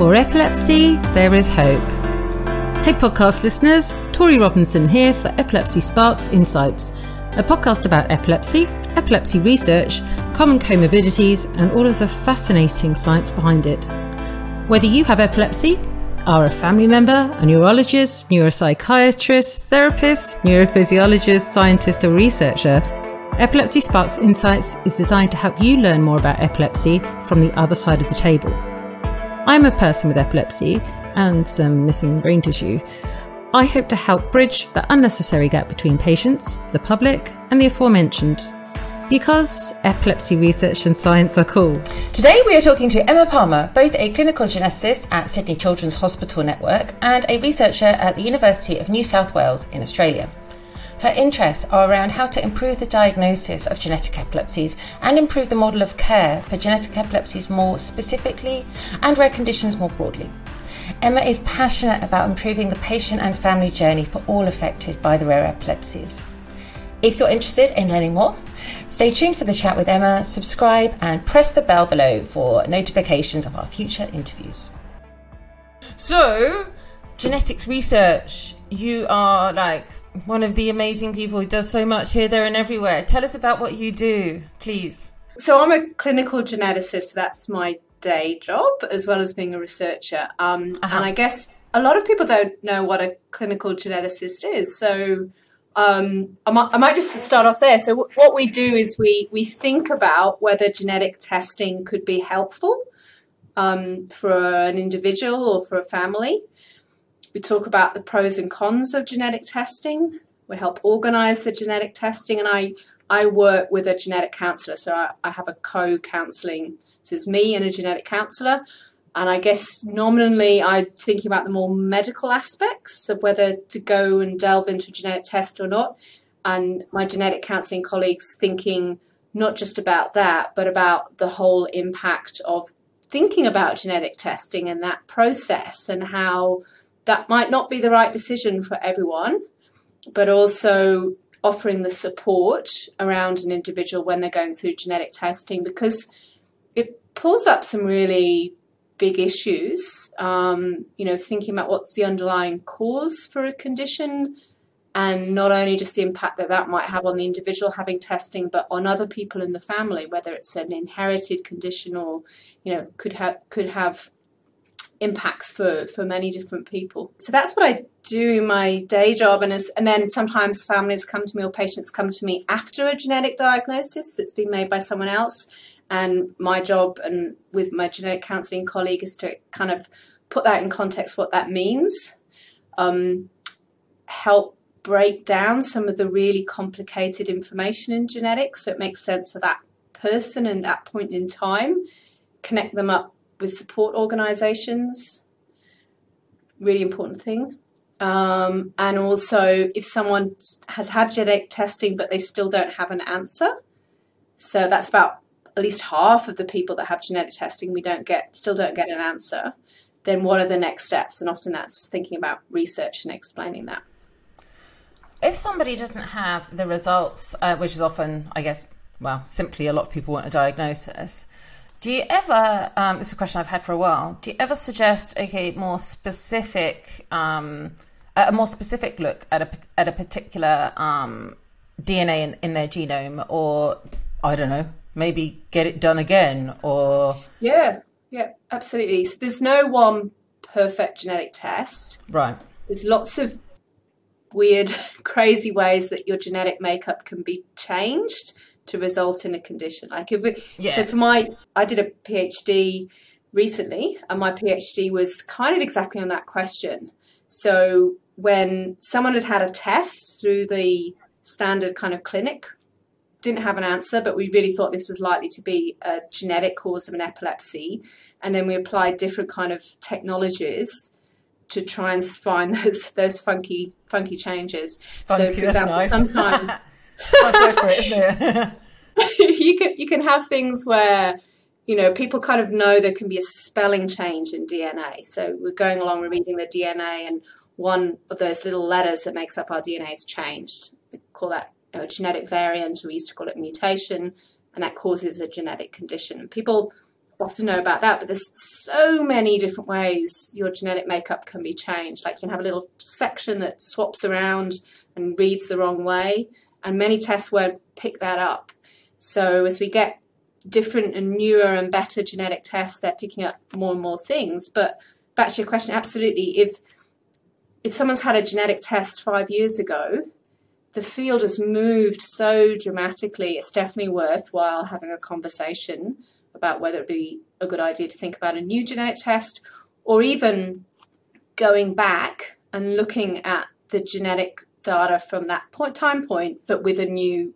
For epilepsy, there is hope. Hey, podcast listeners, Tori Robinson here for Epilepsy Sparks Insights, a podcast about epilepsy, epilepsy research, common comorbidities, and all of the fascinating science behind it. Whether you have epilepsy, are a family member, a neurologist, neuropsychiatrist, therapist, neurophysiologist, scientist, or researcher, Epilepsy Sparks Insights is designed to help you learn more about epilepsy from the other side of the table. I'm a person with epilepsy and some missing brain tissue. I hope to help bridge the unnecessary gap between patients, the public, and the aforementioned. Because epilepsy research and science are cool. Today we are talking to Emma Palmer, both a clinical geneticist at Sydney Children's Hospital Network and a researcher at the University of New South Wales in Australia. Her interests are around how to improve the diagnosis of genetic epilepsies and improve the model of care for genetic epilepsies more specifically and rare conditions more broadly. Emma is passionate about improving the patient and family journey for all affected by the rare epilepsies. If you're interested in learning more, stay tuned for the chat with Emma, subscribe, and press the bell below for notifications of our future interviews. So, genetics research, you are like one of the amazing people who does so much here, there, and everywhere. Tell us about what you do, please. So, I'm a clinical geneticist. That's my day job as well as being a researcher. Um, uh-huh. And I guess a lot of people don't know what a clinical geneticist is. So um, I, might, I, might, just start off there. So w- what we do is we we think about whether genetic testing could be helpful um, for an individual or for a family. We talk about the pros and cons of genetic testing. We help organise the genetic testing, and I I work with a genetic counsellor, so I, I have a co-counselling so it's me and a genetic counsellor. And I guess nominally I'm thinking about the more medical aspects of whether to go and delve into genetic test or not. And my genetic counselling colleagues thinking not just about that, but about the whole impact of thinking about genetic testing and that process and how that might not be the right decision for everyone, but also offering the support around an individual when they're going through genetic testing because it pulls up some really big issues. Um, you know, thinking about what's the underlying cause for a condition, and not only just the impact that that might have on the individual having testing, but on other people in the family, whether it's an inherited condition or you know could have could have impacts for for many different people. So that's what I do in my day job, and as, and then sometimes families come to me or patients come to me after a genetic diagnosis that's been made by someone else, and my job and with my genetic counselling colleague is to kind of put that in context what that means, um, help break down some of the really complicated information in genetics so it makes sense for that person and that point in time, connect them up with support organisations, really important thing. Um, and also, if someone has had genetic testing but they still don't have an answer, so that's about at least half of the people that have genetic testing we don't get still don't get an answer then what are the next steps and often that's thinking about research and explaining that if somebody doesn't have the results uh, which is often i guess well simply a lot of people want a diagnosis do you ever um, this is a question i've had for a while. Do you ever suggest okay more specific um, a more specific look at a, at a particular um, dna in, in their genome? Or i don't know maybe get it done again or? Yeah yeah absolutely. So there's no one perfect genetic test. Right. There's lots of weird crazy ways that your genetic makeup can be changed to result in a condition like if it, yeah. so for my i did a phd recently and my phd was kind of exactly on that question so when someone had had a test through the standard kind of clinic didn't have an answer, but we really thought this was likely to be a genetic cause of an epilepsy. And then we applied different kind of technologies to try and find those those funky funky changes. Funky, so, for example, nice. sometimes nice for it, isn't it? you can you can have things where you know people kind of know there can be a spelling change in DNA. So we're going along, reading the DNA, and one of those little letters that makes up our DNA has changed. We call that a genetic variant, we used to call it mutation, and that causes a genetic condition. People often know about that, but there's so many different ways your genetic makeup can be changed. Like you can have a little section that swaps around and reads the wrong way, and many tests won't pick that up. So as we get different and newer and better genetic tests, they're picking up more and more things. But back to your question, absolutely. If if someone's had a genetic test five years ago, the field has moved so dramatically. It's definitely worthwhile having a conversation about whether it would be a good idea to think about a new genetic test or even going back and looking at the genetic data from that point time point but with a new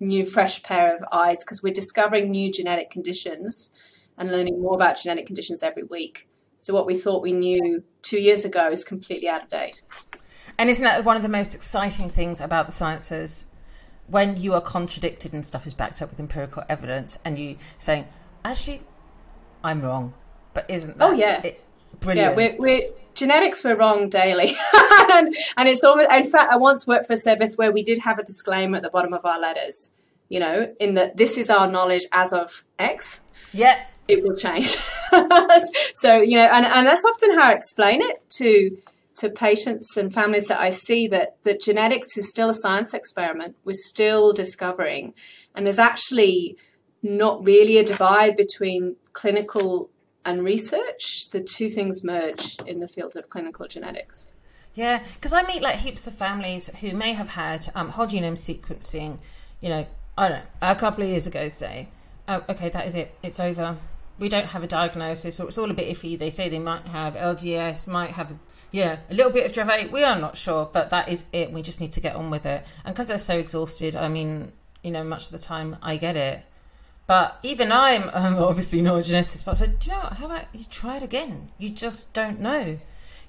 new fresh pair of eyes because we're discovering new genetic conditions and learning more about genetic conditions every week so what we thought we knew 2 years ago is completely out of date and isn't that one of the most exciting things about the sciences when you are contradicted and stuff is backed up with empirical evidence and you saying actually, I'm wrong. But isn't that? Oh yeah. It, brilliant. Yeah, we're, we're genetics. We're wrong daily, and, and it's almost. In fact, I once worked for a service where we did have a disclaimer at the bottom of our letters. You know, in that this is our knowledge as of X. Yeah. It will change. so you know, and, and that's often how I explain it to to patients and families that I see that that genetics is still a science experiment. We're still discovering, and there's actually not really a divide between clinical and research. The two things merge in the field of clinical genetics. Yeah, because I meet like heaps of families who may have had um, whole genome sequencing, you know, I don't know, a couple of years ago, say, oh, okay, that is it, it's over. We don't have a diagnosis, or it's all a bit iffy. They say they might have LGS, might have, yeah, a little bit of Dravet. We are not sure, but that is it. We just need to get on with it. And because they're so exhausted, I mean, you know, much of the time I get it. But even I'm, I'm obviously not a geneticist, but I said, you know what? How about you try it again? You just don't know.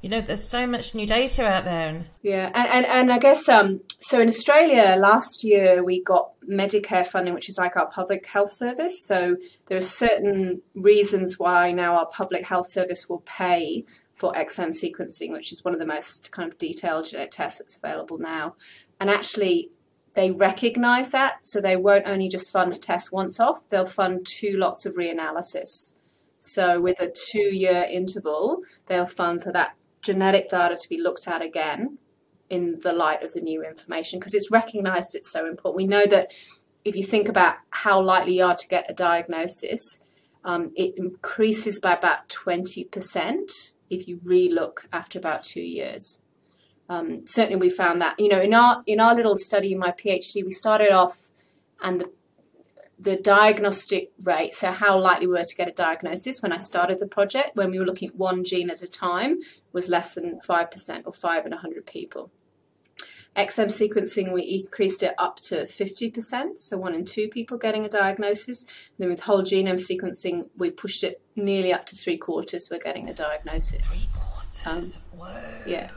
You know, there's so much new data out there. And... Yeah, and, and, and I guess, um, so in Australia last year we got Medicare funding, which is like our public health service. So there are certain reasons why now our public health service will pay for exome sequencing, which is one of the most kind of detailed genetic tests that's available now. And actually, they recognize that, so they won't only just fund a test once off, they'll fund two lots of reanalysis. So, with a two year interval, they'll fund for that genetic data to be looked at again in the light of the new information because it's recognized it's so important. We know that if you think about how likely you are to get a diagnosis, um, it increases by about 20% if you relook after about two years um, certainly we found that you know in our in our little study in my PhD we started off and the the diagnostic rate, so how likely we were to get a diagnosis when I started the project, when we were looking at one gene at a time, was less than 5% or 5 in 100 people. Exome sequencing, we increased it up to 50%, so one in two people getting a diagnosis. And then with whole genome sequencing, we pushed it nearly up to three quarters were getting a diagnosis. Three quarters? Um, Whoa. Yeah.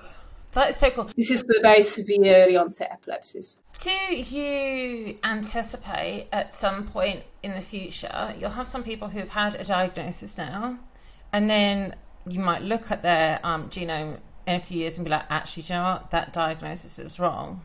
That is so cool. This is for very severe early onset epilepsies. Do you anticipate at some point in the future you'll have some people who've had a diagnosis now, and then you might look at their um, genome in a few years and be like, actually, do you know what? That diagnosis is wrong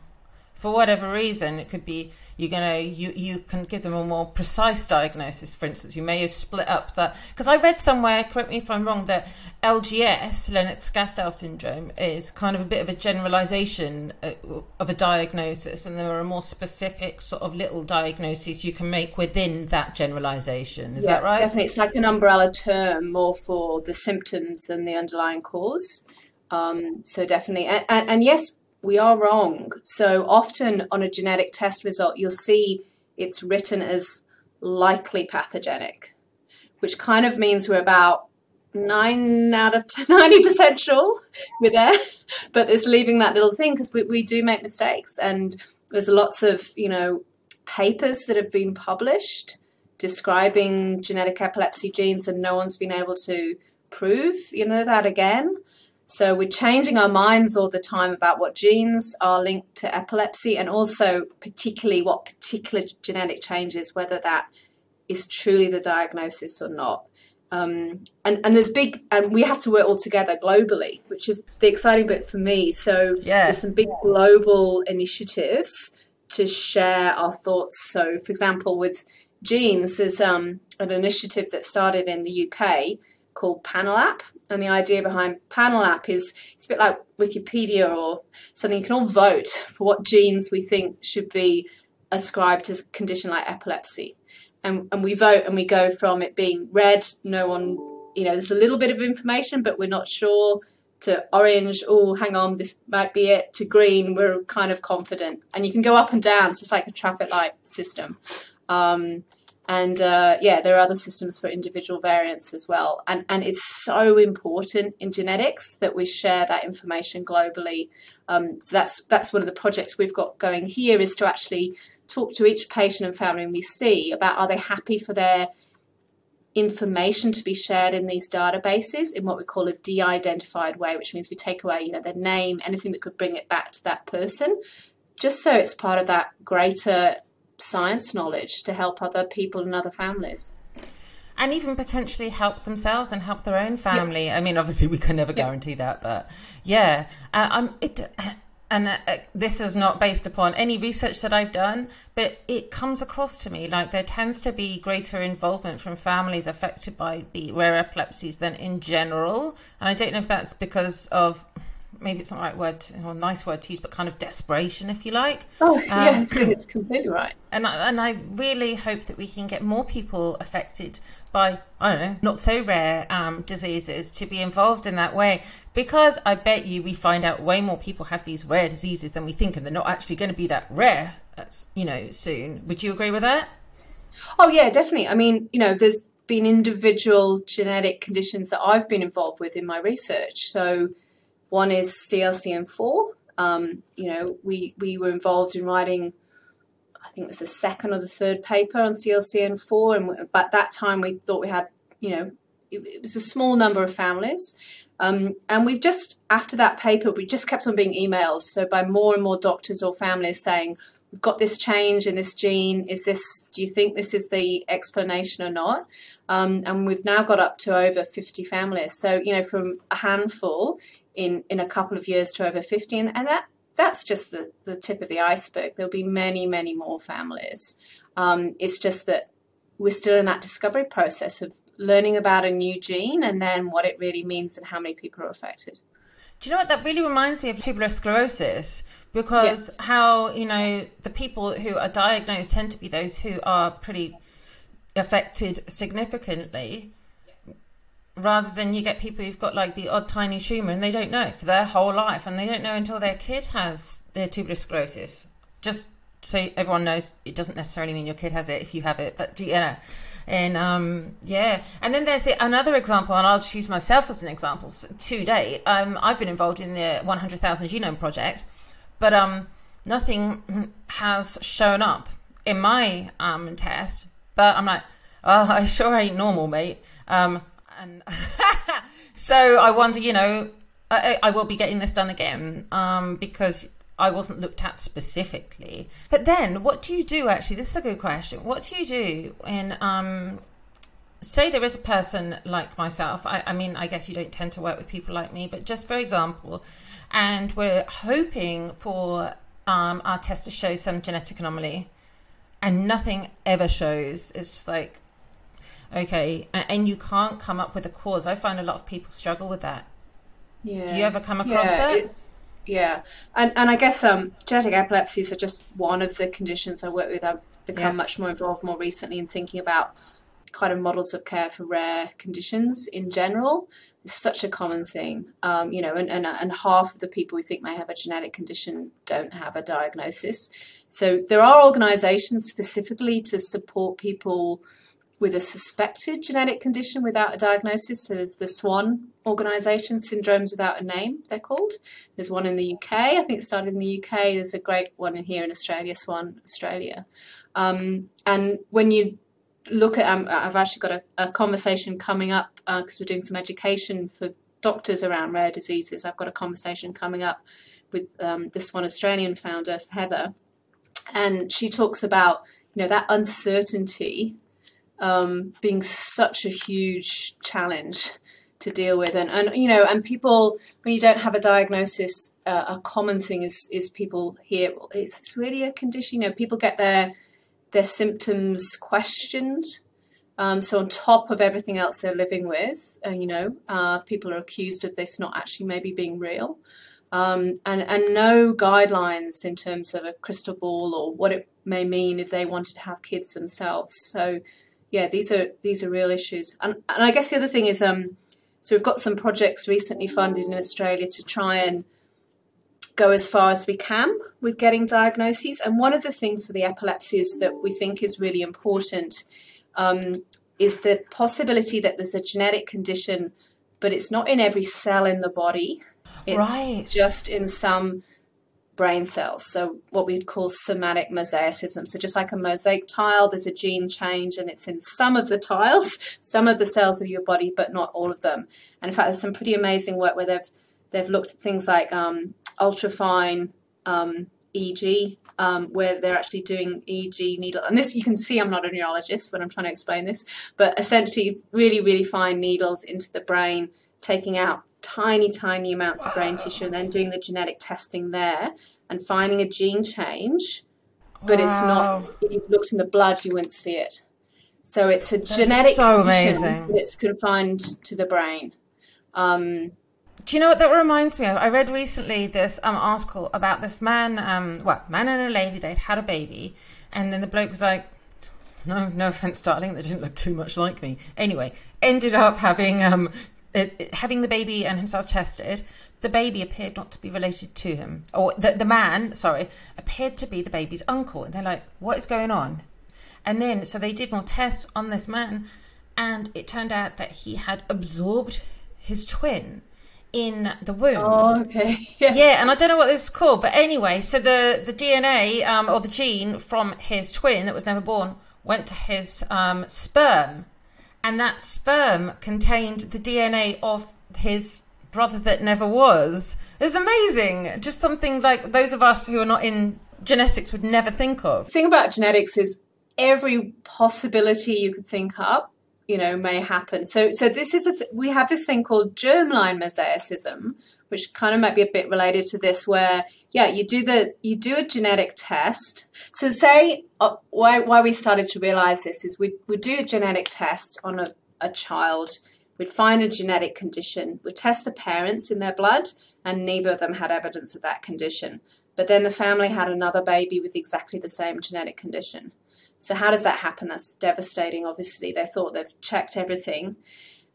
for whatever reason, it could be you're gonna you you can give them a more precise diagnosis. For instance, you may have split up that because I read somewhere, correct me if I'm wrong, that LGS, Lennox-Gastaut syndrome, is kind of a bit of a generalization uh, of a diagnosis, and there are more specific sort of little diagnoses you can make within that generalization. Is yeah, that right? Definitely, it's like an umbrella term more for the symptoms than the underlying cause. Um, so definitely, and, and, and yes we are wrong. So often on a genetic test result, you'll see it's written as likely pathogenic, which kind of means we're about nine out of 90% sure we're there. But it's leaving that little thing because we, we do make mistakes. And there's lots of, you know, papers that have been published describing genetic epilepsy genes and no one's been able to prove, you know, that again. So we're changing our minds all the time about what genes are linked to epilepsy and also particularly what particular genetic changes, whether that is truly the diagnosis or not. Um, and, and there's big, and we have to work all together globally, which is the exciting bit for me. So yeah. there's some big global initiatives to share our thoughts. So, for example, with genes, there's um, an initiative that started in the UK called PanelApp. And the idea behind PanelApp is it's a bit like Wikipedia or something. You can all vote for what genes we think should be ascribed to a condition like epilepsy. And, and we vote and we go from it being red, no one, you know, there's a little bit of information, but we're not sure, to orange, oh, hang on, this might be it, to green, we're kind of confident. And you can go up and down, it's just like a traffic light system. Um, and uh, yeah, there are other systems for individual variants as well. And, and it's so important in genetics that we share that information globally. Um, so that's that's one of the projects we've got going here is to actually talk to each patient and family we see about are they happy for their information to be shared in these databases in what we call a de-identified way, which means we take away, you know, their name, anything that could bring it back to that person, just so it's part of that greater science knowledge to help other people and other families. And even potentially help themselves and help their own family. I mean, obviously, we can never guarantee that, but yeah, uh, I'm, it, and uh, this is not based upon any research that I've done, but it comes across to me like there tends to be greater involvement from families affected by the rare epilepsies than in general. And I don't know if that's because of maybe it's not the right word or nice word to use, but kind of desperation, if you like. Oh, um, yeah, I think it's completely right. And I, and I really hope that we can get more people affected by I don't know not so rare um, diseases to be involved in that way because I bet you we find out way more people have these rare diseases than we think, and they're not actually going to be that rare. That's you know soon. Would you agree with that? Oh yeah, definitely. I mean, you know, there's been individual genetic conditions that I've been involved with in my research. So one is CLCN4. Um, you know, we, we were involved in writing, I think it was the second or the third paper on CLCN4. And at that time, we thought we had, you know, it, it was a small number of families. Um, and we've just, after that paper, we just kept on being emailed. So by more and more doctors or families saying, we've got this change in this gene. Is this, do you think this is the explanation or not? Um, and we've now got up to over 50 families. So, you know, from a handful, in in a couple of years to over 15 and that that's just the, the tip of the iceberg. There'll be many many more families. Um, it's just that we're still in that discovery process of learning about a new gene and then what it really means and how many people are affected. Do you know what? That really reminds me of tuberous sclerosis because yeah. how you know the people who are diagnosed tend to be those who are pretty affected significantly rather than you get people who've got like the odd tiny tumor and they don't know for their whole life and they don't know until their kid has their tuberous sclerosis. Just so everyone knows, it doesn't necessarily mean your kid has it if you have it, but you know. And um, yeah, and then there's the, another example, and I'll choose myself as an example. To date, um, I've been involved in the 100,000 Genome Project, but um, nothing has shown up in my um, test. But I'm like, oh, I sure ain't normal, mate. Um, and so I wonder, you know, I, I, will be getting this done again um, because I wasn't looked at specifically. But then, what do you do? Actually, this is a good question. What do you do in um, say there is a person like myself? I, I mean, I guess you don't tend to work with people like me, but just for example, and we're hoping for um, our test to show some genetic anomaly, and nothing ever shows. It's just like okay and, you can't come up with a cause. I find a lot of people struggle with that. Yeah. Do you ever come across yeah, that? it, yeah. And and i guess um genetic epilepsies are just one of the conditions i work with. I've become yeah. much more involved more recently in thinking about kind of models of care for rare conditions in general. It's such a common thing um, you know and, and, and half of the people we think may have a genetic condition don't have a diagnosis. So there are organizations specifically to support people with a suspected genetic condition without a diagnosis. So there's the SWAN organisation, Syndromes Without a Name, they're called. There's one in the UK, I think started in the UK. There's a great one here in Australia, SWAN Australia. Um, and when you look at, um, I've actually got a, a conversation coming up because uh, we're doing some education for doctors around rare diseases. I've got a conversation coming up with um, this one Australian founder, Heather, and she talks about you know that uncertainty um, being such a huge challenge to deal with and, and you know and people when you don't have a diagnosis uh, a common thing is is people hear it's, it's really a condition you know people get their their symptoms questioned. Um, so on top of everything else they're living with, uh, you know, uh, people are accused of this not actually maybe being real, um, and and no guidelines in terms of a crystal ball or what it may mean if they wanted to have kids themselves. So yeah, these are these are real issues, and and I guess the other thing is, um, so we've got some projects recently funded in Australia to try and go as far as we can with getting diagnoses. And one of the things for the epilepsies that we think is really important um, is the possibility that there's a genetic condition, but it's not in every cell in the body. It's right. just in some brain cells. So what we'd call somatic mosaicism. So just like a mosaic tile, there's a gene change and it's in some of the tiles, some of the cells of your body, but not all of them. And in fact, there's some pretty amazing work where they've they've looked at things like um, ultrafine um, um, where they're actually doing EEG needle. And this you can see I'm not a neurologist when I'm trying to explain this, but essentially really, really fine needles into the brain, taking out tiny, tiny amounts of brain tissue and then doing the genetic testing there and finding a gene change. But wow. it's not, if you've looked in the blood, you wouldn't see it. So it's a That's genetic so amazing. but it's confined to the brain. Um, do you know what that reminds me of? I read recently this um, article about this man, um, well, man and a lady, they'd had a baby, and then the bloke was like, no, no offense, darling, they didn't look too much like me. Anyway, ended up having um, it, having the baby and himself tested. The baby appeared not to be related to him, or the, the man, sorry, appeared to be the baby's uncle. And they're like, what is going on? And then, so they did more tests on this man, and it turned out that he had absorbed his twin in the womb. Oh, okay. Yeah. yeah, and I don't know what this is called, but anyway, so the the DNA um, or the gene from his twin that was never born went to his um, sperm, and that sperm contained the DNA of his brother that never was. It's amazing. Just something like those of us who are not in genetics would never think of. The thing about genetics is every possibility you could think up you know may happen so so this is a th- we have this thing called germline mosaicism which kind of might be a bit related to this where yeah you do the you do a genetic test so say uh, why why we started to realize this is we would do a genetic test on a, a child we'd find a genetic condition we'd test the parents in their blood and neither of them had evidence of that condition but then the family had another baby with exactly the same genetic condition so, how does that happen? That's devastating, obviously. They thought they've checked everything.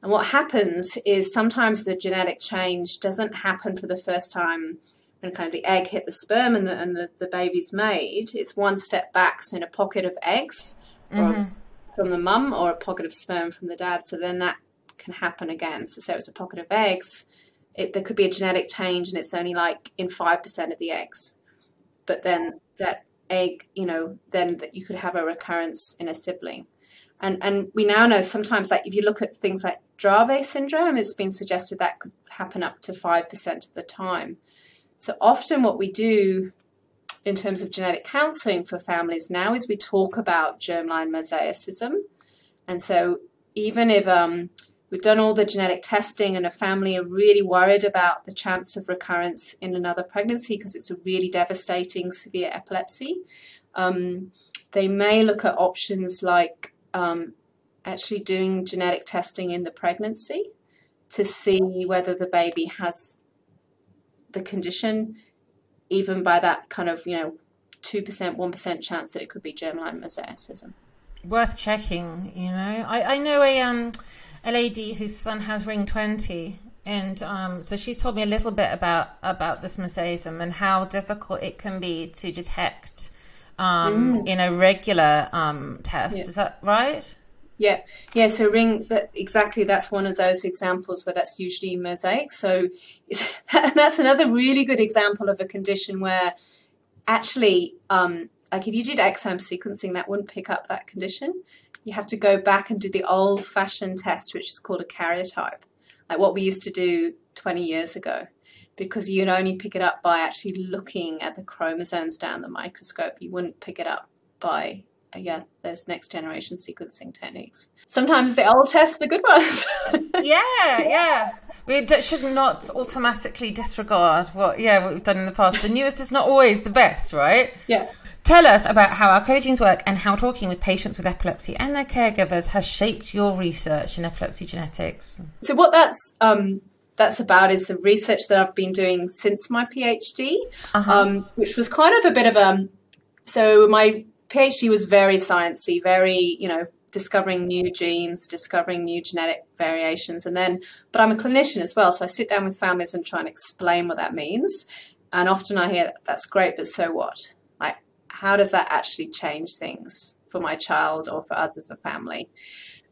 And what happens is sometimes the genetic change doesn't happen for the first time when kind of the egg hit the sperm and the, and the, the baby's made. It's one step back, so in a pocket of eggs mm-hmm. from, from the mum or a pocket of sperm from the dad. So then that can happen again. So, say it's a pocket of eggs, it, there could be a genetic change and it's only like in 5% of the eggs. But then that egg, you know, then that you could have a recurrence in a sibling. And and we now know sometimes like if you look at things like Dravet syndrome, it's been suggested that could happen up to five percent of the time. So often what we do in terms of genetic counselling for families now is we talk about germline mosaicism. And so even if um, We've done all the genetic testing, and a family are really worried about the chance of recurrence in another pregnancy because it's a really devastating severe epilepsy. Um, they may look at options like um, actually doing genetic testing in the pregnancy to see whether the baby has the condition, even by that kind of, you know, 2%, 1% chance that it could be germline mosaicism. Worth checking, you know. I, I know a. Um a lady whose son has ring 20 and um, so she's told me a little bit about about this mosaicism and how difficult it can be to detect um, mm. in a regular um, test. Yeah. Is that right? Yeah, yeah. So ring that exactly. That's one of those examples where that's usually mosaic. So that's another really good example of a condition where actually, um, like if you did exome sequencing, that wouldn't pick up that condition you have to go back and do the old fashioned test, which is called a karyotype, like what we used to do 20 years ago, because you'd only pick it up by actually looking at the chromosomes down the microscope. You wouldn't pick it up by yeah, there's next generation sequencing techniques. Sometimes the old test the good ones. yeah, yeah. We should not automatically disregard what yeah what we've done in the past. The newest is not always the best, right? Yeah. Tell us about how our cogenes work and how talking with patients with epilepsy and their caregivers has shaped your research in epilepsy genetics. So what that's um, that's about is the research that I've been doing since my PhD, uh-huh. um, which was kind of a bit of a so my PhD was very sciencey, very you know discovering new genes, discovering new genetic variations, and then but I'm a clinician as well, so I sit down with families and try and explain what that means. And often I hear that's great, but so what? Like, how does that actually change things for my child or for us as a family?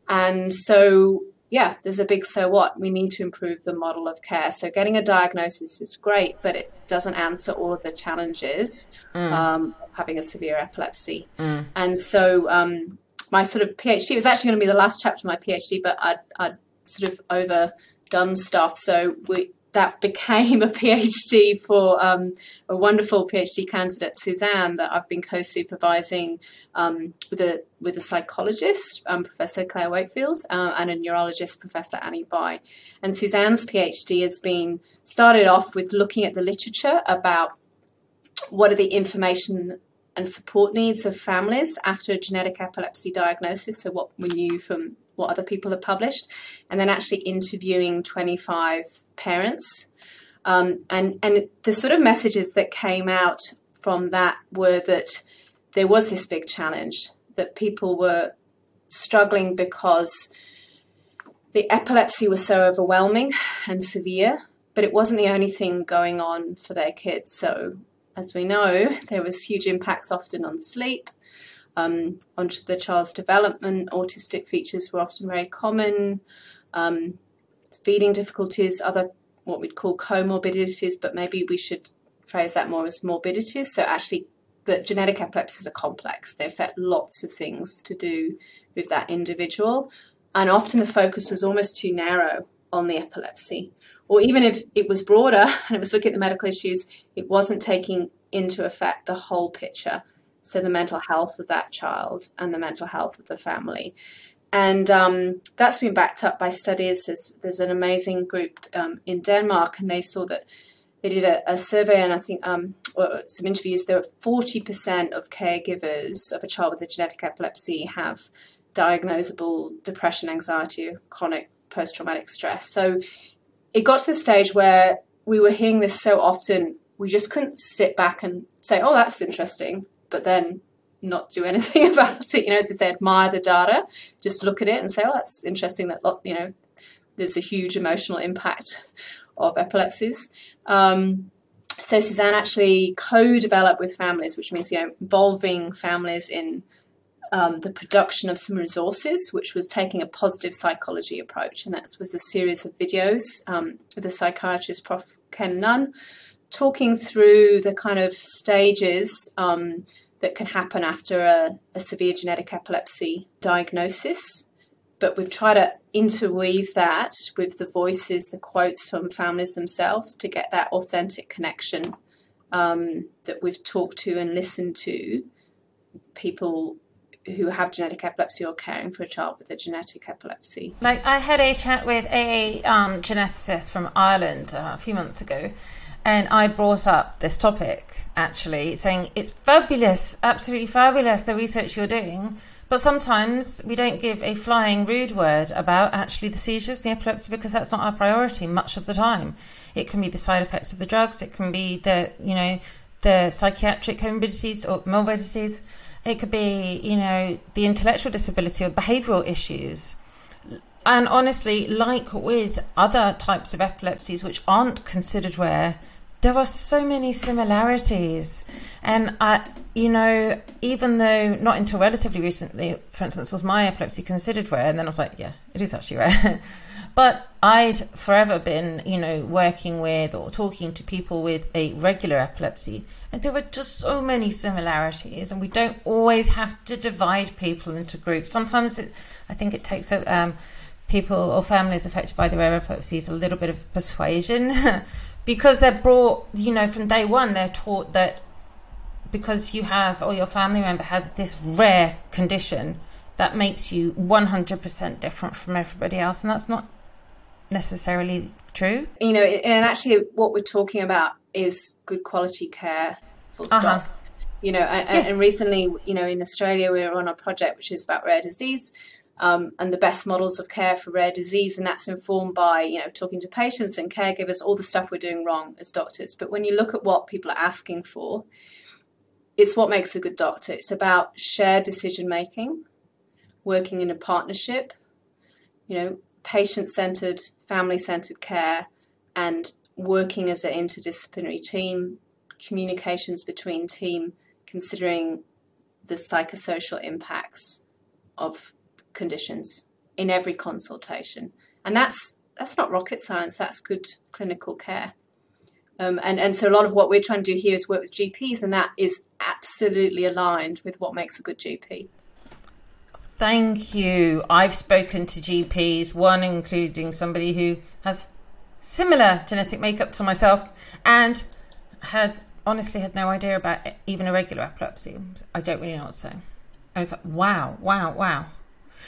And so yeah, there's a big so what. We need to improve the model of care. So getting a diagnosis is great, but it doesn't answer all of the challenges mm. um, having a severe epilepsy. Mm. And so um, my sort of PhD was actually going to be the last chapter of my PhD, but I'd, I'd sort of overdone stuff. So we, that became a PhD for um, a wonderful PhD candidate, Suzanne, that I've been co-supervising um, with a with a psychologist, um, Professor Claire Wakefield, uh, and a neurologist, Professor Annie Bye. And Suzanne's PhD has been started off with looking at the literature about what are the information and support needs of families after a genetic epilepsy diagnosis. So what we knew from what other people have published, and then actually interviewing 25 parents. Um, and, and the sort of messages that came out from that were that there was this big challenge, that people were struggling because the epilepsy was so overwhelming and severe, but it wasn't the only thing going on for their kids. So, as we know, there was huge impacts often on sleep, um, onto the child's development. Autistic features were often very common. Um, feeding difficulties, other what we'd call comorbidities, but maybe we should phrase that more as morbidities. So actually, the genetic epilepsies are complex. They affect lots of things to do with that individual, and often the focus was almost too narrow on the epilepsy. Or even if it was broader and it was looking at the medical issues, it wasn't taking into effect the whole picture so the mental health of that child and the mental health of the family. And um, that's been backed up by studies. There's, there's an amazing group um, in Denmark, and they saw that they did a, a survey, and I think um, some interviews. There were 40% of caregivers of a child with a genetic epilepsy have diagnosable depression, anxiety, chronic post traumatic stress. So it got to the stage where we were hearing this so often, we just couldn't sit back and say, oh, that's interesting but then not do anything about it. You know, as I say, admire the data, just look at it and say, oh, that's interesting that, lot, you know, there's a huge emotional impact of epilepsies. Um, so Suzanne actually co-developed with families, which means, you know, involving families in um, the production of some resources, which was taking a positive psychology approach. And that was a series of videos um, with the psychiatrist, Prof. Ken Nunn, talking through the kind of stages um, that can happen after a, a severe genetic epilepsy diagnosis. But we've tried to interweave that with the voices, the quotes from families themselves to get that authentic connection um, that we've talked to and listened to people who have genetic epilepsy or caring for a child with a genetic epilepsy. Like I had a chat with a um, geneticist from Ireland uh, a few months ago, and I brought up this topic actually, saying it's fabulous, absolutely fabulous, the research you're doing. But sometimes we don't give a flying rude word about actually the seizures, the epilepsy, because that's not our priority much of the time. It can be the side effects of the drugs, it can be the, you know, the psychiatric comorbidities or morbidities. It could be, you know, the intellectual disability or behavioural issues. And honestly, like with other types of epilepsies which aren't considered rare, there are so many similarities. And I, you know, even though not until relatively recently, for instance, was my epilepsy considered rare, and then I was like, yeah, it is actually rare. but I'd forever been, you know, working with or talking to people with a regular epilepsy, and there were just so many similarities, and we don't always have to divide people into groups. Sometimes it, I think it takes a, um, people or families affected by the rare epilepsies a little bit of persuasion because they're brought, you know, from day one, they're taught that because you have or your family member has this rare condition that makes you 100% different from everybody else and that's not necessarily true you know and actually what we're talking about is good quality care full stop uh-huh. you know and, yeah. and, recently you know in australia we are on a project which is about rare disease um, and the best models of care for rare disease and that's informed by you know talking to patients and caregivers all the stuff we're doing wrong as doctors. But when you look at what people are asking for it's what makes a good doctor. It's about shared decision making working in a partnership you know patient centered family centered care and working as an interdisciplinary team communications between team considering the psychosocial impacts of conditions in every consultation. And that's that's not rocket science, that's good clinical care. Um, and, and so a lot of what we're trying to do here is work with GPs, and that is absolutely aligned with what makes a good GP. Thank you. I've spoken to GPs, one including somebody who has similar genetic makeup to myself and had honestly had no idea about even irregular epilepsy. I don't really know what to say. I was like, wow, wow, wow.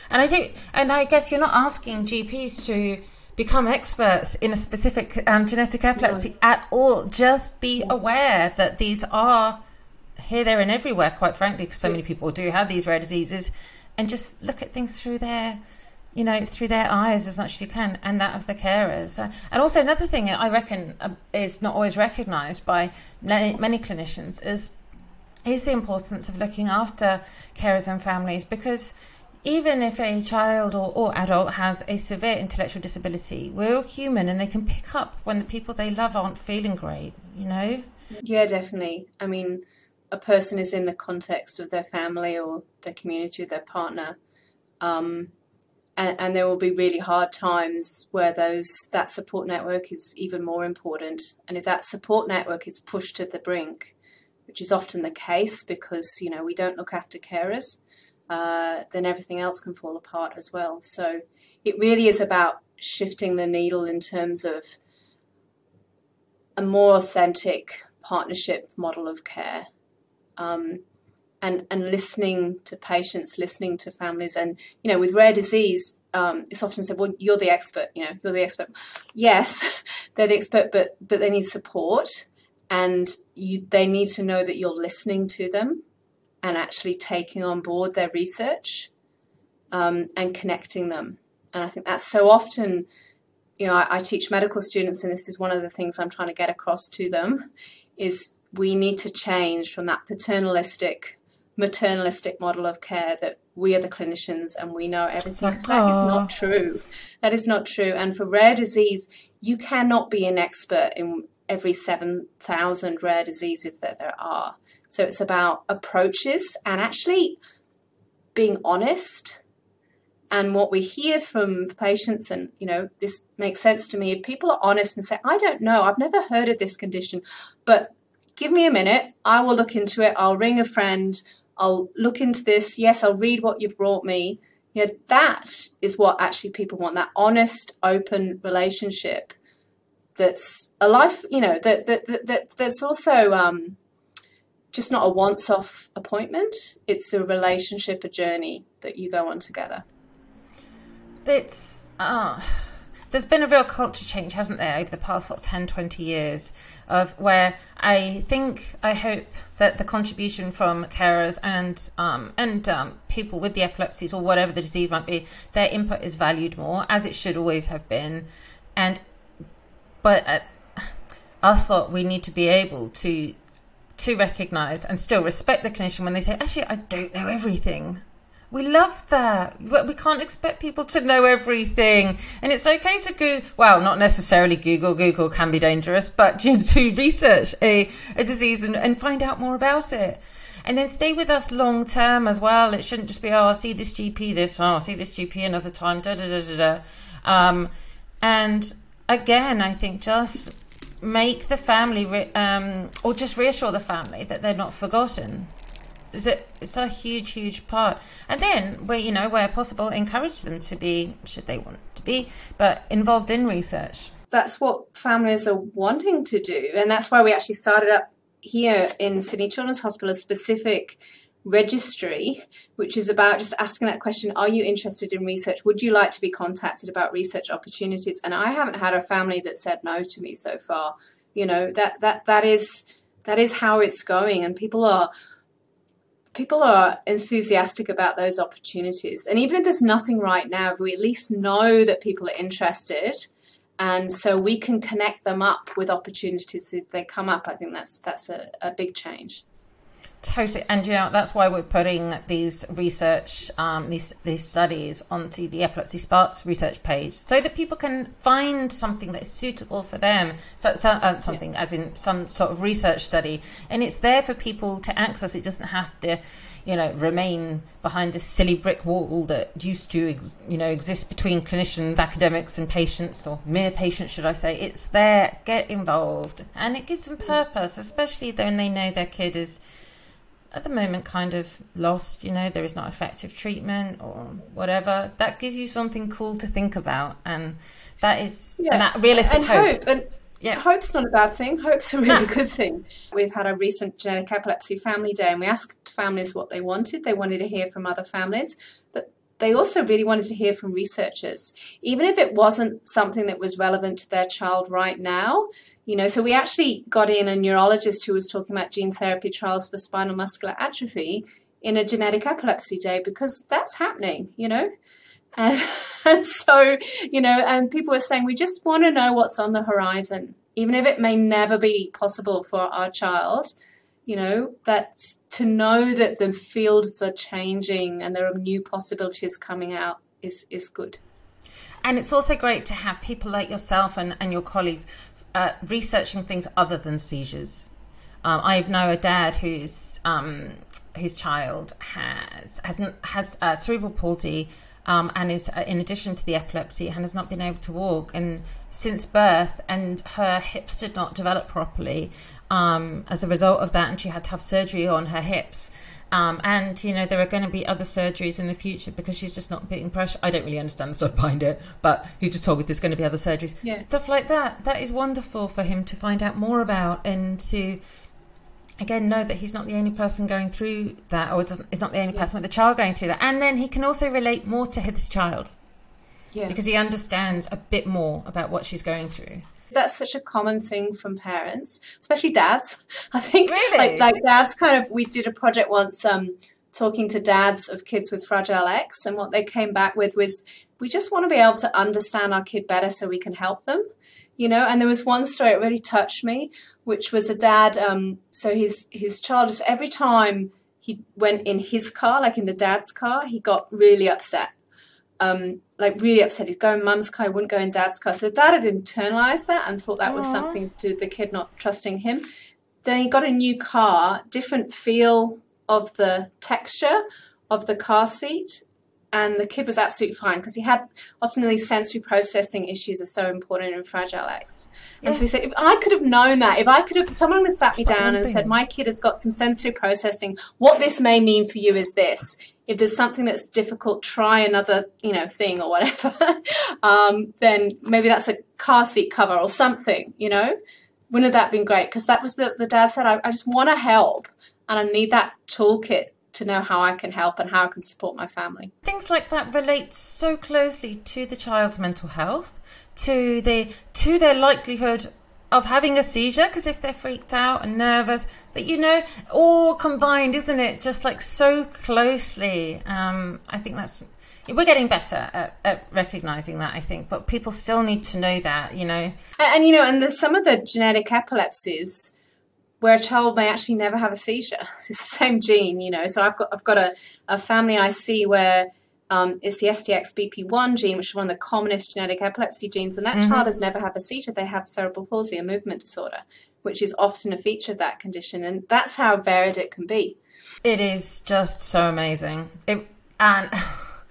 And I think, and I guess you're not asking GPs to become experts in a specific um, genetic epilepsy no. at all. Just be aware that these are here, there, and everywhere. Quite frankly, because so many people do have these rare diseases, and just look at things through their you know, through their eyes as much as you can, and that of the carers. Uh, and also another thing I reckon uh, is not always recognised by many, many clinicians is is the importance of looking after carers and families because even if a child or, or adult has a severe intellectual disability, we're all human and they can pick up when the people they love aren't feeling great, you know? Yeah, definitely. I mean, a person is in the context of their family or their community, or their partner. Um, and, and, there will be really hard times where those that support network is even more important. And if that support network is pushed to the brink, which is often the case because you know we don't look after carers, uh, then everything else can fall apart as well. So it really is about shifting the needle in terms of a more authentic partnership model of care. Um, and, and listening to patients, listening to families, and you know, with rare disease, um, it's often said, "Well, you're the expert. You know, you're the expert." Yes, they're the expert, but but they need support, and you, they need to know that you're listening to them, and actually taking on board their research um, and connecting them. And I think that's so often, you know, I, I teach medical students, and this is one of the things I'm trying to get across to them, is we need to change from that paternalistic, maternalistic model of care that we are the clinicians and we know everything. That is not true. That is not true. And for rare disease, you cannot be an expert in every 7,000 rare diseases that there are. So it's about approaches and actually being honest. And what we hear from patients, and you know, this makes sense to me. If people are honest and say, I don't know, I've never heard of this condition, but give me a minute, I will look into it, I'll ring a friend, I'll look into this, yes, I'll read what you've brought me. You know, that is what actually people want that honest, open relationship that's a life, you know, that, that, that, that that's also um, just not a once off appointment. It's a relationship, a journey that you go on together. It's, uh, there's been a real culture change, hasn't there, over the past sort of 10, 20 years of where I think, I hope that the contribution from carers and, um, and um, people with the epilepsies or whatever the disease might be, their input is valued more, as it should always have been. And, but uh, us we need to be able to to recognize and still respect the clinician when they say, actually, I don't know everything. We love that. We can't expect people to know everything. And it's okay to go, well, not necessarily Google. Google can be dangerous, but you know, to research a, a disease and, and find out more about it. And then stay with us long term as well. It shouldn't just be, oh, I'll see this GP this, oh, I'll see this GP another time, da da da da da. Um, and again, I think just make the family re- um, or just reassure the family that they're not forgotten. It's a, it's a huge huge part. And then where you know where possible encourage them to be should they want to be but involved in research. That's what families are wanting to do. And that's why we actually started up here in Sydney Children's Hospital a specific registry, which is about just asking that question Are you interested in research? Would you like to be contacted about research opportunities? And I haven't had a family that said no to me so far. You know, that, that, that is that is how it's going and people are people are enthusiastic about those opportunities and even if there's nothing right now we at least know that people are interested and so we can connect them up with opportunities if they come up i think that's that's a, a big change Totally, and you know that's why we're putting these research, um, these these studies onto the Epilepsy Sparks research page, so that people can find something that is suitable for them. So, so uh, something yeah. as in some sort of research study, and it's there for people to access. It doesn't have to, you know, remain behind this silly brick wall that used to, you know, exist between clinicians, academics, and patients, or mere patients, should I say? It's there. Get involved, and it gives them purpose, especially when they know their kid is at the moment kind of lost, you know, there is not effective treatment or whatever, that gives you something cool to think about. And that is yeah. and that realistic and hope. hope. And yeah. Hope's not a bad thing. Hope's a really good thing. We've had a recent genetic epilepsy family day and we asked families what they wanted. They wanted to hear from other families, but they also really wanted to hear from researchers. Even if it wasn't something that was relevant to their child right now, you know, so we actually got in a neurologist who was talking about gene therapy trials for spinal muscular atrophy in a genetic epilepsy day because that's happening, you know. And, and so, you know, and people were saying, we just want to know what's on the horizon, even if it may never be possible for our child, you know, that's to know that the fields are changing and there are new possibilities coming out is, is good. And it's also great to have people like yourself and, and your colleagues uh, researching things other than seizures. Um, I know a dad whose um, whose child has has has uh, cerebral palsy. Um, and is uh, in addition to the epilepsy and has not been able to walk and since birth and her hips did not develop properly um, as a result of that and she had to have surgery on her hips um, and you know there are going to be other surgeries in the future because she's just not putting pressure. I don't really understand the stuff behind it, but he just told me there's going to be other surgeries, yeah. stuff like that. That is wonderful for him to find out more about and to again know that he's not the only person going through that, or doesn't is not the only yeah. person with a child going through that. And then he can also relate more to his child, yeah, because he understands a bit more about what she's going through. That's such a common thing from parents, especially dads. I think really? like like dads kind of we did a project once um talking to dads of kids with fragile X and what they came back with was we just want to be able to understand our kid better so we can help them. You know, and there was one story that really touched me, which was a dad um so his his child just every time he went in his car, like in the dad's car, he got really upset um, like really upset. He'd go in mum's car, he wouldn't go in dad's car. So dad had internalized that and thought that Aww. was something to the kid not trusting him. Then he got a new car, different feel of the texture of the car seat. And the kid was absolutely fine because he had often these sensory processing issues are so important in Fragile X. And so he said, if I could have known that, if I could have, someone had sat me down and said, my kid has got some sensory processing, what this may mean for you is this if there's something that's difficult, try another, you know, thing or whatever. um, then maybe that's a car seat cover or something, you know. Wouldn't that have been great? Because that was the the dad said, I, I just want to help, and I need that toolkit to know how I can help and how I can support my family. Things like that relate so closely to the child's mental health, to the to their likelihood of having a seizure because if they're freaked out and nervous that you know all combined isn't it? Just like so closely. Um, i think that's we're getting better at, at, recognizing that i think but people still need to know that you know? And, and you know and there's some of the genetic epilepsies where a child may actually never have a seizure it's the same gene you know so i've got i've got a, a family i see where um, it's the STXBP1 gene, which is one of the commonest genetic epilepsy genes, and that mm-hmm. child has never had a seizure. They have cerebral palsy, a movement disorder, which is often a feature of that condition, and that's how varied it can be. It is just so amazing. It, and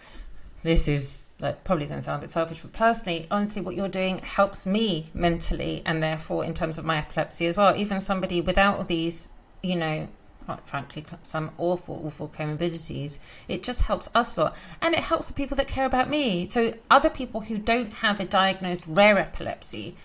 this is like probably going to sound a bit selfish, but personally, honestly, what you're doing helps me mentally, and therefore in terms of my epilepsy as well. Even somebody without these, you know, quite frankly, some awful, awful comorbidities. It just helps us a lot. And it helps the people that care about me. So other people who don't have a diagnosed rare epilepsy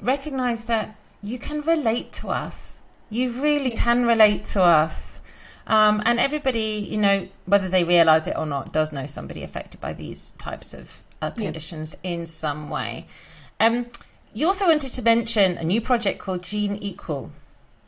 recognize that you can relate to us. You really can relate to us. Um, and everybody, you know, whether they realize it or not, does know somebody affected by these types of uh, conditions yeah. in some way. Um, you also wanted to mention a new project called Gene Equal.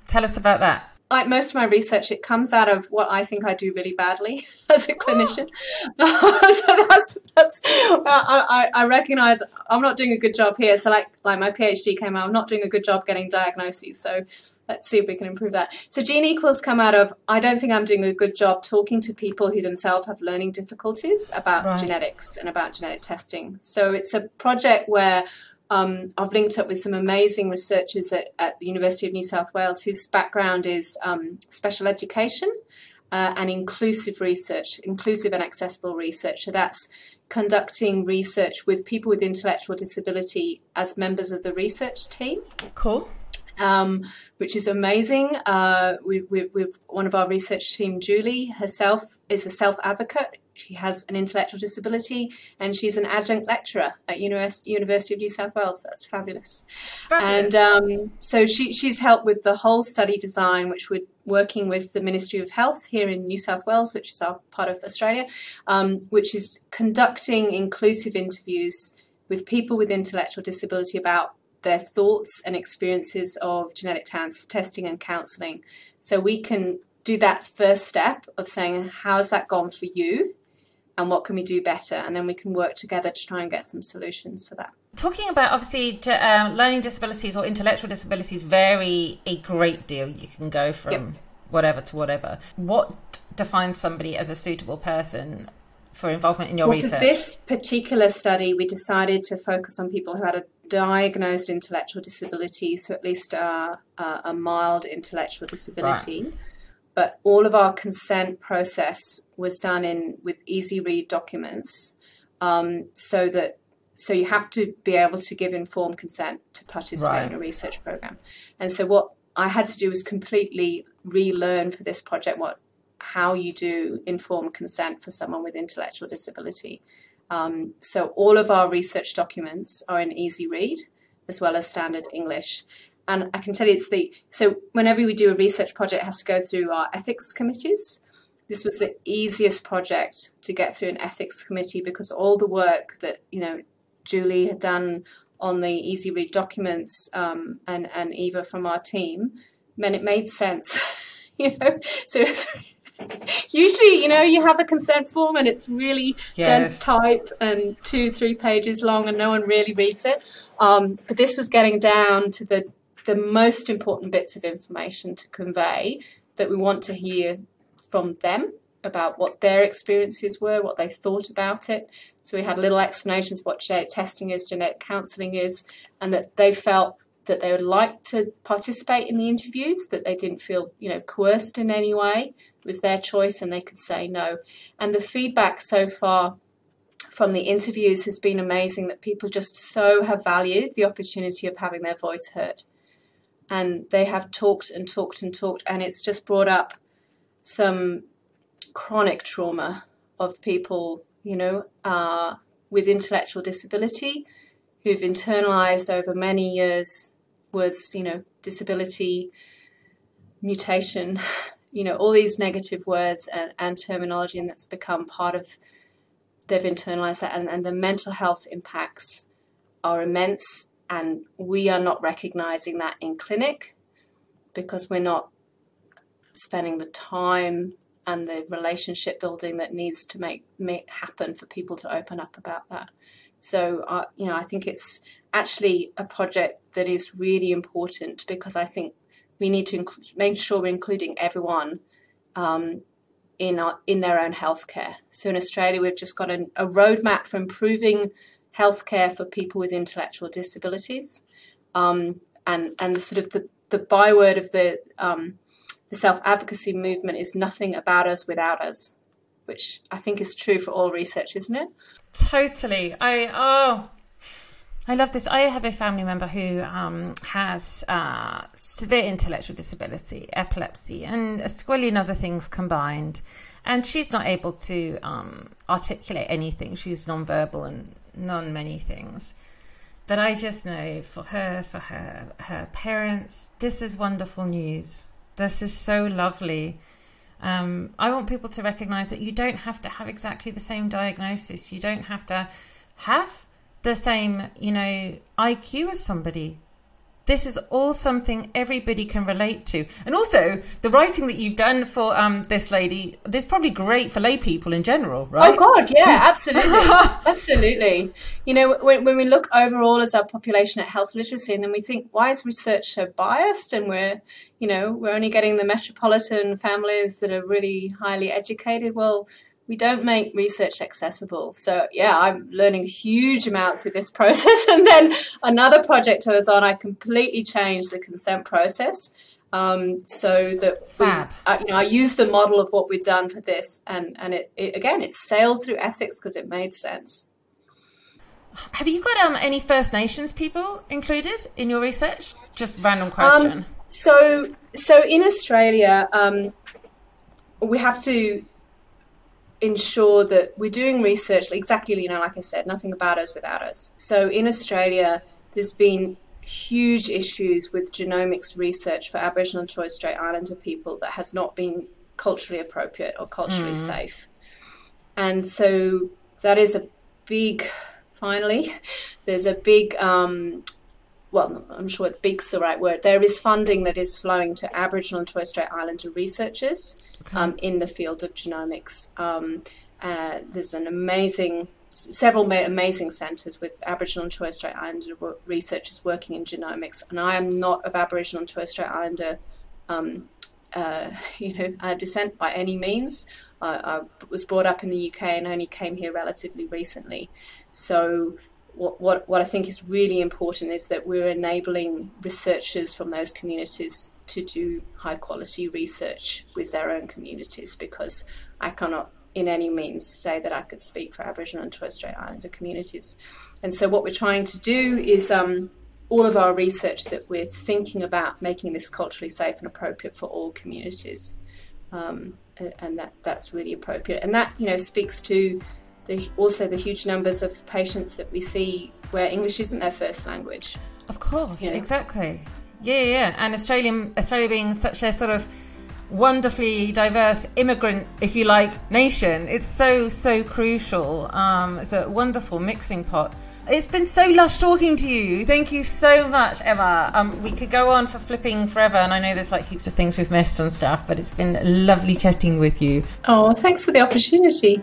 Tell us about that like most of my research, it comes out of what I think I do really badly as a ah. clinician. so that's that's I, I, recognize I'm not doing a good job here. So like like my PhD came out, I'm not doing a good job getting diagnoses. So let's see if we can improve that. So gene equals come out of I don't think I'm doing a good job talking to people who themselves have learning difficulties about right. genetics and about genetic testing. So it's a project where um, I've linked up with some amazing researchers at, at, the University of New South Wales whose background is um, special education uh, and inclusive research, inclusive and accessible research. So that's conducting research with people with intellectual disability as members of the research team. Cool. Um, which is amazing. Uh, we, we, we've one of our research team, Julie herself, is a self advocate she has an intellectual disability and she's an adjunct lecturer at University of New South Wales. That's fabulous. fabulous. And um, so she, she's helped with the whole study design, which we're working with the Ministry of Health here in New South Wales, which is our part of Australia, um, which is conducting inclusive interviews with people with intellectual disability about their thoughts and experiences of genetic t- testing and counselling. So we can do that first step of saying, How's that gone for you? and what can we do better and then we can work together to try and get some solutions for that talking about obviously uh, learning disabilities or intellectual disabilities vary a great deal you can go from yep. whatever to whatever what defines somebody as a suitable person for involvement in your well, research for this particular study we decided to focus on people who had a diagnosed intellectual disability so at least uh, uh, a mild intellectual disability. Right. But all of our consent process was done in with easy read documents um, so that so you have to be able to give informed consent to participate right. in a research program. And so what i had to do was completely relearn for this project what how you do informed consent for someone with intellectual disability um, so all of our research documents are in easy read as well as standard english and I can tell you it's the so whenever we do a research project, it has to go through our ethics committees. This was the easiest project to get through an ethics committee because all the work that you know Julie had done on the easy read documents um, and and Eva from our team meant it made sense. you know, so usually you know you have a consent form and it's really yes. dense type and two three pages long and no one really reads it um, but this was getting down to the the most important bits of information to convey that we want to hear from them about what their experiences were, what they thought about it. So we had little explanations what genetic testing is, genetic counselling is, and that they felt that they would like to participate in the interviews, that they didn't feel, you know, coerced in any way. Was their choice and they could say no. And the feedback so far from the interviews has been amazing that people just so have valued the opportunity of having their voice heard and they have talked and talked and talked, and it's just brought up some chronic trauma of people, you know, uh, with intellectual disability who've internalized over many years words, you know, disability, mutation, you know, all these negative words and, and terminology, and that's become part of, they've internalized that, and, and the mental health impacts are immense and we are not recognizing that in clinic because we're not spending the time and the relationship building that needs to make, make happen for people to open up about that. So, uh, you know, I think it's actually a project that is really important because I think we need to inc- make sure we're including everyone um, in our, in their own healthcare. So in Australia, we've just got a, a roadmap for improving healthcare for people with intellectual disabilities, um, and and the sort of the, the byword of the um, the self advocacy movement is nothing about us without us, which I think is true for all research, isn't it? Totally. I oh. I love this. I have a family member who um, has uh, severe intellectual disability, epilepsy, and a squillion other things combined. And she's not able to um, articulate anything. She's nonverbal and non many things. But I just know for her, for her, her parents, this is wonderful news. This is so lovely. Um, I want people to recognize that you don't have to have exactly the same diagnosis. You don't have to have the same, you know, IQ as somebody. This is all something everybody can relate to. And also, the writing that you've done for um, this lady, this is probably great for lay people in general, right? Oh, God, yeah, absolutely. absolutely. You know, when, when we look overall as our population at health literacy, and then we think, why is research so biased? And we're, you know, we're only getting the metropolitan families that are really highly educated. Well, we don't make research accessible. So yeah, I'm learning huge amounts with this process. And then another project I was on, I completely changed the consent process. Um, so that we, uh, you know, I use the model of what we've done for this, and and it, it again, it sailed through ethics because it made sense. Have you got um, any First Nations people included in your research? Just random question. Um, so so in Australia, um, we have to ensure that we're doing research exactly, you know, like I said, nothing about us without us. So in Australia, there's been huge issues with genomics research for Aboriginal and Torres Strait Islander people that has not been culturally appropriate or culturally mm. safe. And so that is a big, finally, there's a big um, well, I'm sure big's the right word. There is funding that is flowing to Aboriginal and Torres Strait Islander researchers okay. um, in the field of genomics. Um, uh, there's an amazing, several amazing centres with Aboriginal and Torres Strait Islander researchers working in genomics. And I am not of Aboriginal and Torres Strait Islander, um, uh, you know, uh, descent by any means. I was brought up in the UK and only came here relatively recently. So what, what, what I think is really important is that we're enabling researchers from those communities to do high quality research with their own communities because I cannot in any means say that I could speak for Aboriginal and Torres Strait Islander communities. And so what we're trying to do is um, all of our research that we're thinking about making this culturally safe and appropriate for all communities. Um, and that that's really appropriate. And that, you know, speaks to the, also the huge numbers of patients that we see where English isn't their first language. Of course, you know? exactly. Yeah, yeah, and Australian Australia being such a sort of wonderfully diverse immigrant, if you like, nation. It's so so crucial. Um, it's a wonderful mixing pot. It's been so lush talking to you. Thank you so much, Emma. Um, we could go on for flipping forever, and I know there's like heaps of things we've missed and stuff, but it's been lovely chatting with you. Oh, thanks for the opportunity.